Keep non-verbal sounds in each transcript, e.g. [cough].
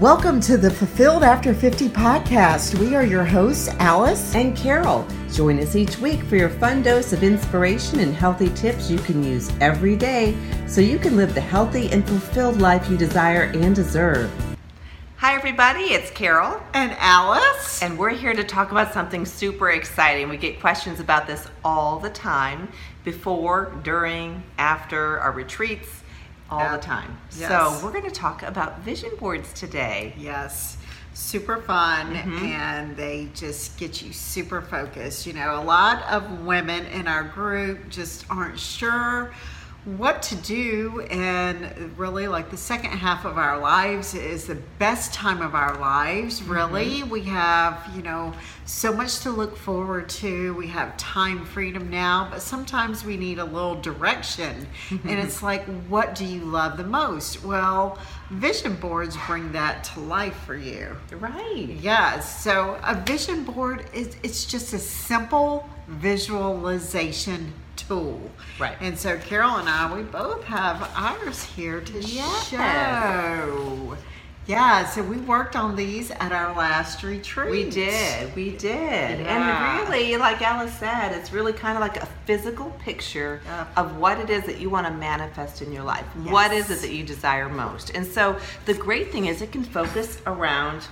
Welcome to the Fulfilled After 50 podcast. We are your hosts, Alice and Carol. Join us each week for your fun dose of inspiration and healthy tips you can use every day so you can live the healthy and fulfilled life you desire and deserve. Hi, everybody, it's Carol and Alice, and we're here to talk about something super exciting. We get questions about this all the time before, during, after our retreats all yeah. the time. Yes. So, we're going to talk about vision boards today. Yes. Super fun, mm-hmm. and they just get you super focused. You know, a lot of women in our group just aren't sure what to do and really like the second half of our lives is the best time of our lives really. Mm-hmm. we have you know so much to look forward to. We have time freedom now but sometimes we need a little direction. Mm-hmm. and it's like what do you love the most? Well vision boards bring that to life for you. Right. Yes. So a vision board is it's just a simple visualization tool. Right. And so Carol and I, we both have ours here to yes. show. Yeah, so we worked on these at our last retreat. We did, we did. Yeah. And really, like Alice said, it's really kind of like a physical picture of what it is that you want to manifest in your life. Yes. What is it that you desire most? And so the great thing is it can focus around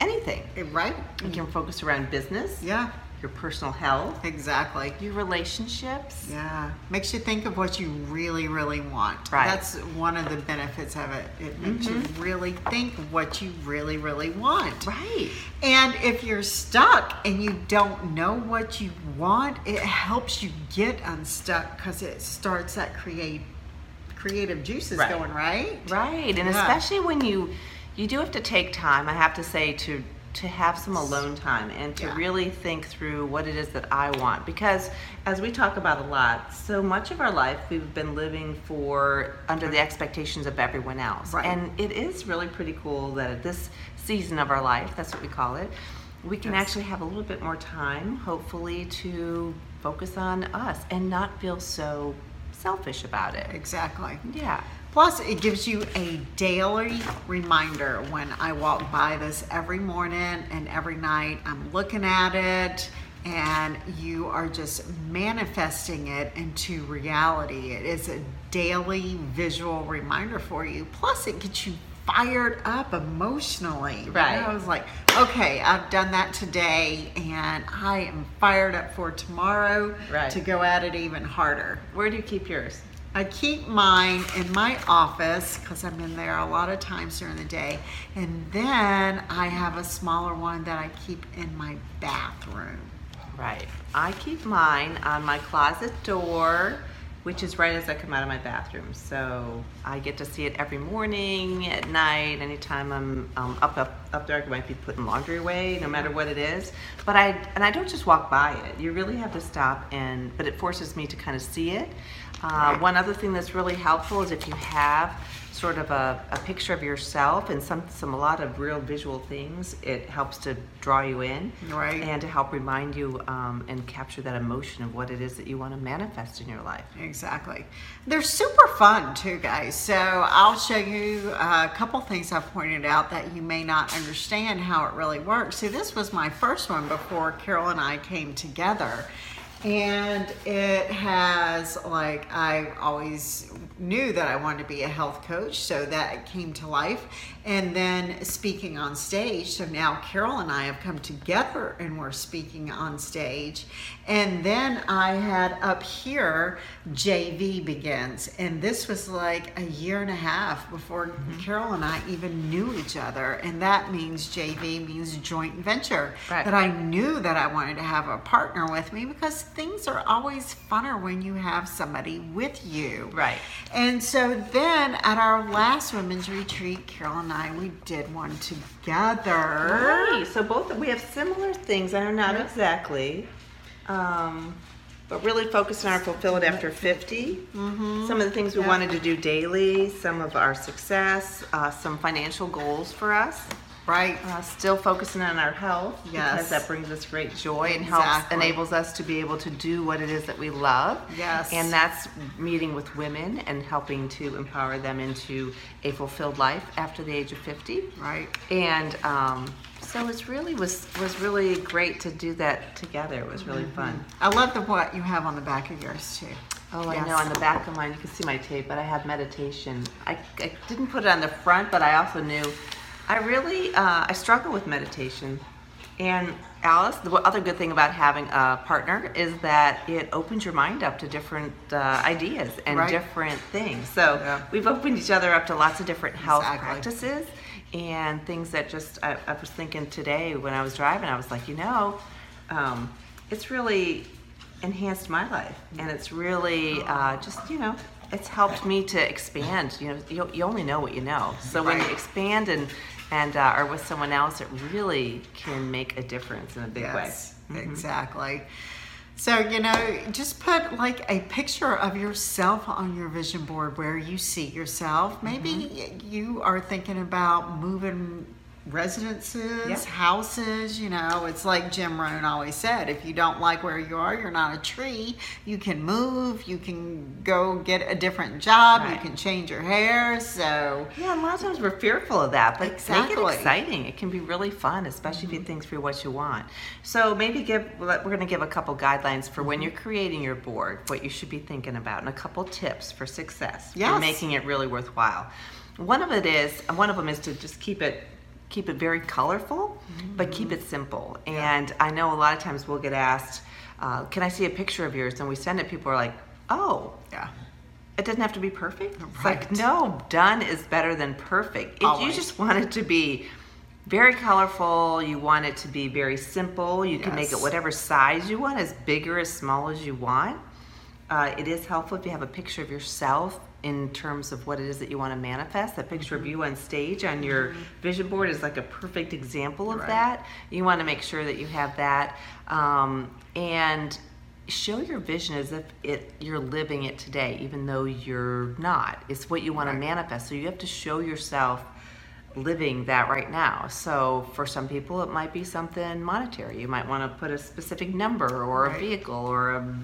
anything. Right. It can focus around business. Yeah your personal health, exactly, your relationships. Yeah, makes you think of what you really, really want. Right. That's one of the benefits of it. It makes mm-hmm. you really think what you really, really want. Right. And if you're stuck and you don't know what you want, it helps you get unstuck because it starts that create creative juices right. going, right? Right. And yeah. especially when you you do have to take time, I have to say, to to have some alone time and to yeah. really think through what it is that I want. Because as we talk about a lot, so much of our life we've been living for under the expectations of everyone else. Right. And it is really pretty cool that at this season of our life, that's what we call it, we can yes. actually have a little bit more time, hopefully, to focus on us and not feel so selfish about it. Exactly. Yeah. Plus, it gives you a daily reminder when I walk by this every morning and every night. I'm looking at it and you are just manifesting it into reality. It is a daily visual reminder for you. Plus, it gets you fired up emotionally. Right. I was like, okay, I've done that today and I am fired up for tomorrow right. to go at it even harder. Where do you keep yours? I keep mine in my office because I'm in there a lot of times during the day. And then I have a smaller one that I keep in my bathroom. Right. I keep mine on my closet door, which is right as I come out of my bathroom. So I get to see it every morning, at night, anytime I'm um, up, up up there. I might be putting laundry away, no matter what it is. But I and I don't just walk by it. You really have to stop and. But it forces me to kind of see it. Uh, one other thing that's really helpful is if you have sort of a, a picture of yourself and some, some a lot of real visual things, it helps to draw you in right. and to help remind you um, and capture that emotion of what it is that you want to manifest in your life. Exactly. They're super fun too, guys. So I'll show you a couple things I've pointed out that you may not understand how it really works. See, this was my first one before Carol and I came together and it has like I always knew that I wanted to be a health coach, so that came to life. And then speaking on stage, so now Carol and I have come together and we're speaking on stage. And then I had up here JV begins, and this was like a year and a half before mm-hmm. Carol and I even knew each other. And that means JV means joint venture. Right. That I knew that I wanted to have a partner with me because things are always funner when you have somebody with you. Right. And so then at our last women's retreat, Carol and I, we did one together. Right. So both we have similar things. I know not exactly. Um, but really focused on our fulfilled after 50. Mm-hmm. Some of the things we wanted to do daily, some of our success, uh, some financial goals for us. Right. Uh, still focusing on our health Yes. because that brings us great joy and helps Exactly. enables us to be able to do what it is that we love. Yes. And that's meeting with women and helping to empower them into a fulfilled life after the age of 50. Right. And um, so it's really was was really great to do that together. It was really fun. I love the what you have on the back of yours too. Oh, I know. On the back of mine, you can see my tape, but I have meditation. I, I didn't put it on the front, but I also knew I really uh, I struggle with meditation. And Alice, the other good thing about having a partner is that it opens your mind up to different uh, ideas and Right. different things. So Yeah. we've opened each other up to lots of different health Exactly. practices and things that just I, I was thinking today when I was driving. I was like, you know, um, it's really enhanced my life, and it's really uh, just you know, it's helped me to expand. You know, you, you only know what you know. So when you expand and and uh, are with someone else, it really can make a difference in a big yes, way. Mm-hmm. exactly. So, you know, just put like a picture of yourself on your vision board where you see yourself. Maybe Mm-hmm. you are thinking about moving residences, Yeah. houses, you know, it's like Jim Rohn always said if you don't like where you are, you're not a tree. You can move, you can go get a different job, you can change your hair. So, Yeah, a lot of times we're fearful of that, but make it exciting. It can be really fun, especially if you mm-hmm. think through what you want. So maybe give we're going to give a couple guidelines for when mm-hmm. you're creating your board, what you should be thinking about, and a couple tips for success Yes. for making it really worthwhile. One of it is one of them is to just keep it keep it very colorful, but keep it simple. And I know a lot of times we'll get asked, uh, "Can I see a picture of yours?" And we send it. People are like, "Oh." yeah. It doesn't have to be perfect. It's like, no, done is better than perfect. If you just want it to be very colorful, you want it to be very simple, you can make it whatever size you want, as big or as small as you want. Uh, it is helpful if you have a picture of yourself in terms of what it is that you want to manifest. That picture of you on stage on your vision board is like a perfect example of Right. that. You want to make sure that you have that. Um, and show your vision as if it you're living it today even though you're not it's what you want Right. to manifest so you have to show yourself living that right now so for some people it might be something monetary you might want to put a specific number or a vehicle or a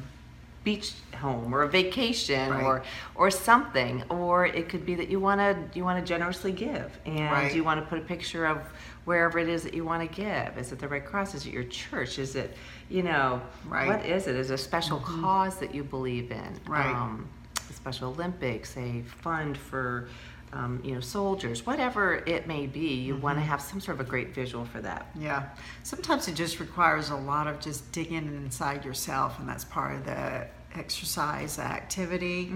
beach home or a vacation Right. or or something or it could be that you want to you want to generously give and Right. you want to put a picture of wherever it is that you want to give is it the red cross is it your church is it you know Right. what is it is it a special cause that you believe in Right. um, a special olympics a fund for um, you know soldiers whatever it may be you want to have some sort of a great visual for that Yeah. Sometimes it just requires a lot of just digging inside yourself, and that's part of the exercise activity.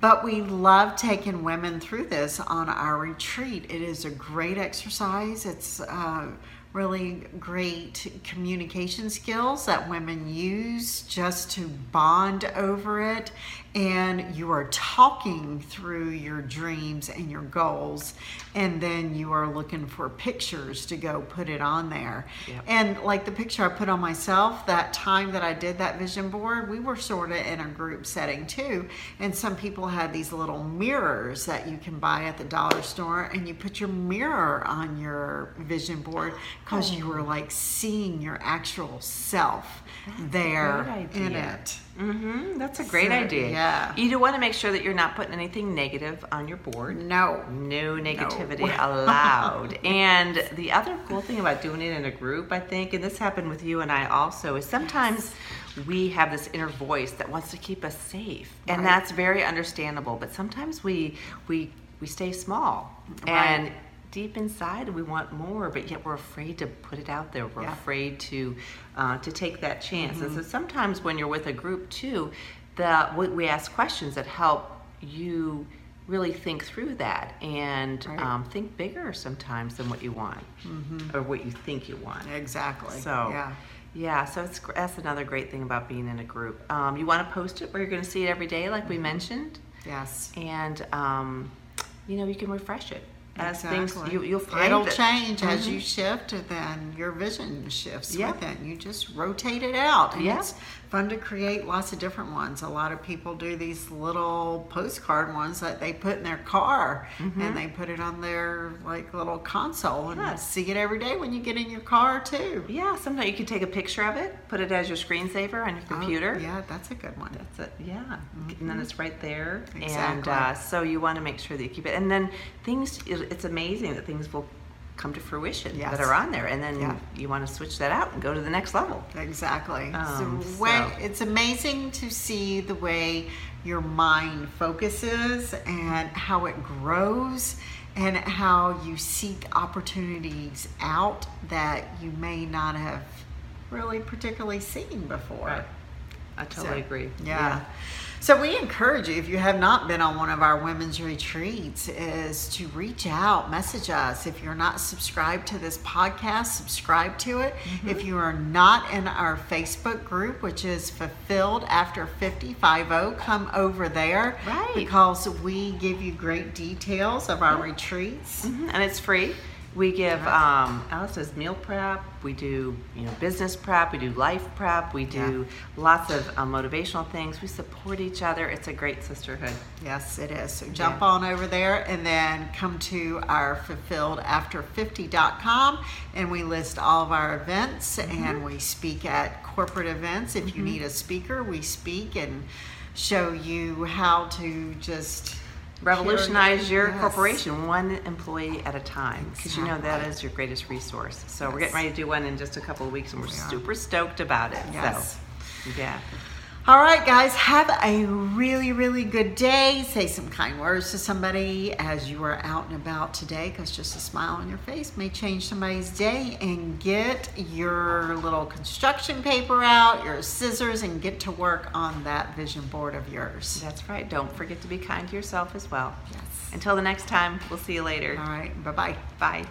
But we love taking women through this on our retreat. It is a great exercise. It's uh, really great communication skills that women use just to bond over it. And you are talking through your dreams and your goals, and then you are looking for pictures to go put it on there. Yep. And like the picture I put on myself, that time that I did that vision board, we were sort of in a group setting too. And some people had these little mirrors that you can buy at the dollar store, and you put your mirror on your vision board because you were like seeing your actual self there in it. mm-hmm. that's a great So, idea yeah. you do want to make sure that you're not putting anything negative on your board No. No negativity [laughs] allowed. and the other cool thing about doing it in a group, I think, and this happened with you and I also, is sometimes we have this inner voice that wants to keep us safe. And that's very understandable. But sometimes we we we stay small. And Right. Deep inside we want more, but yet we're afraid to put it out there. We're Yeah. afraid to uh, to take that chance. And so Mm-hmm. sometimes when you're with a group too, that we we ask questions that help you really think through that and Right. um, think bigger sometimes than what you want or what you think you want. Exactly. So yeah. yeah, so it's that's another great thing about being in a group. Um, you want to post it where you're going to see it every day, like we mentioned, Yes. and um, you know you can refresh it. As things you, you'll find it'll that- change as Mhm. you shift, and then your vision shifts Yeah. with it. You just rotate it out, and Yeah. it's fun to create lots of different ones. A lot of people do these little postcard ones that they put in their car, and they put it on their like little console, and see it every day when you get in your car too. Yeah, sometimes you can take a picture of it, put it as your screensaver on your computer. Oh, yeah, that's a good one. That's it. Yeah, and then it's right there, and Exactly. uh, so you want to make sure that you keep it. And then things, it's amazing that things will come to fruition Yes. that are on there, and then Yeah. you want to switch that out and go to the next level. Exactly. Um, so, way, so- it's amazing to see the way your mind focuses and how it grows and how you seek opportunities out that you may not have really particularly seen before. I totally So, agree. Yeah. So we encourage you, if you have not been on one of our women's retreats, is to reach out, message us. If you're not subscribed to this podcast, subscribe to it. Mm-hmm. If you are not in our Facebook group, which is Fulfilled After 5050, come over there. Right. Because we give you great details of our retreats. Mhm, And it's free. We give um, Alice does meal prep. We do you know business prep. We do life prep. We do lots of um, motivational things. We support each other. It's a great sisterhood. Yes, it is. So jump Yeah. on over there and then come to our fulfilledafter50.com and we list all of our events Mm-hmm. and we speak at corporate events. If you need a speaker, we speak and show you how to just Revolutionize your Yes. corporation one employee at a time because you know that is your greatest resource. So we're getting ready to do one in just a couple of weeks, and we're We super stoked about it. Yes. So, yeah. All right, guys, have a really, really good day. Say some kind words to somebody as you are out and about today, because just a smile on your face may change somebody's day. And get your little construction paper out, your scissors, and get to work on that vision board of yours. That's right. Don't forget to be kind to yourself as well. Yes. Until the next time, we'll see you later. All right, bye bye. Bye.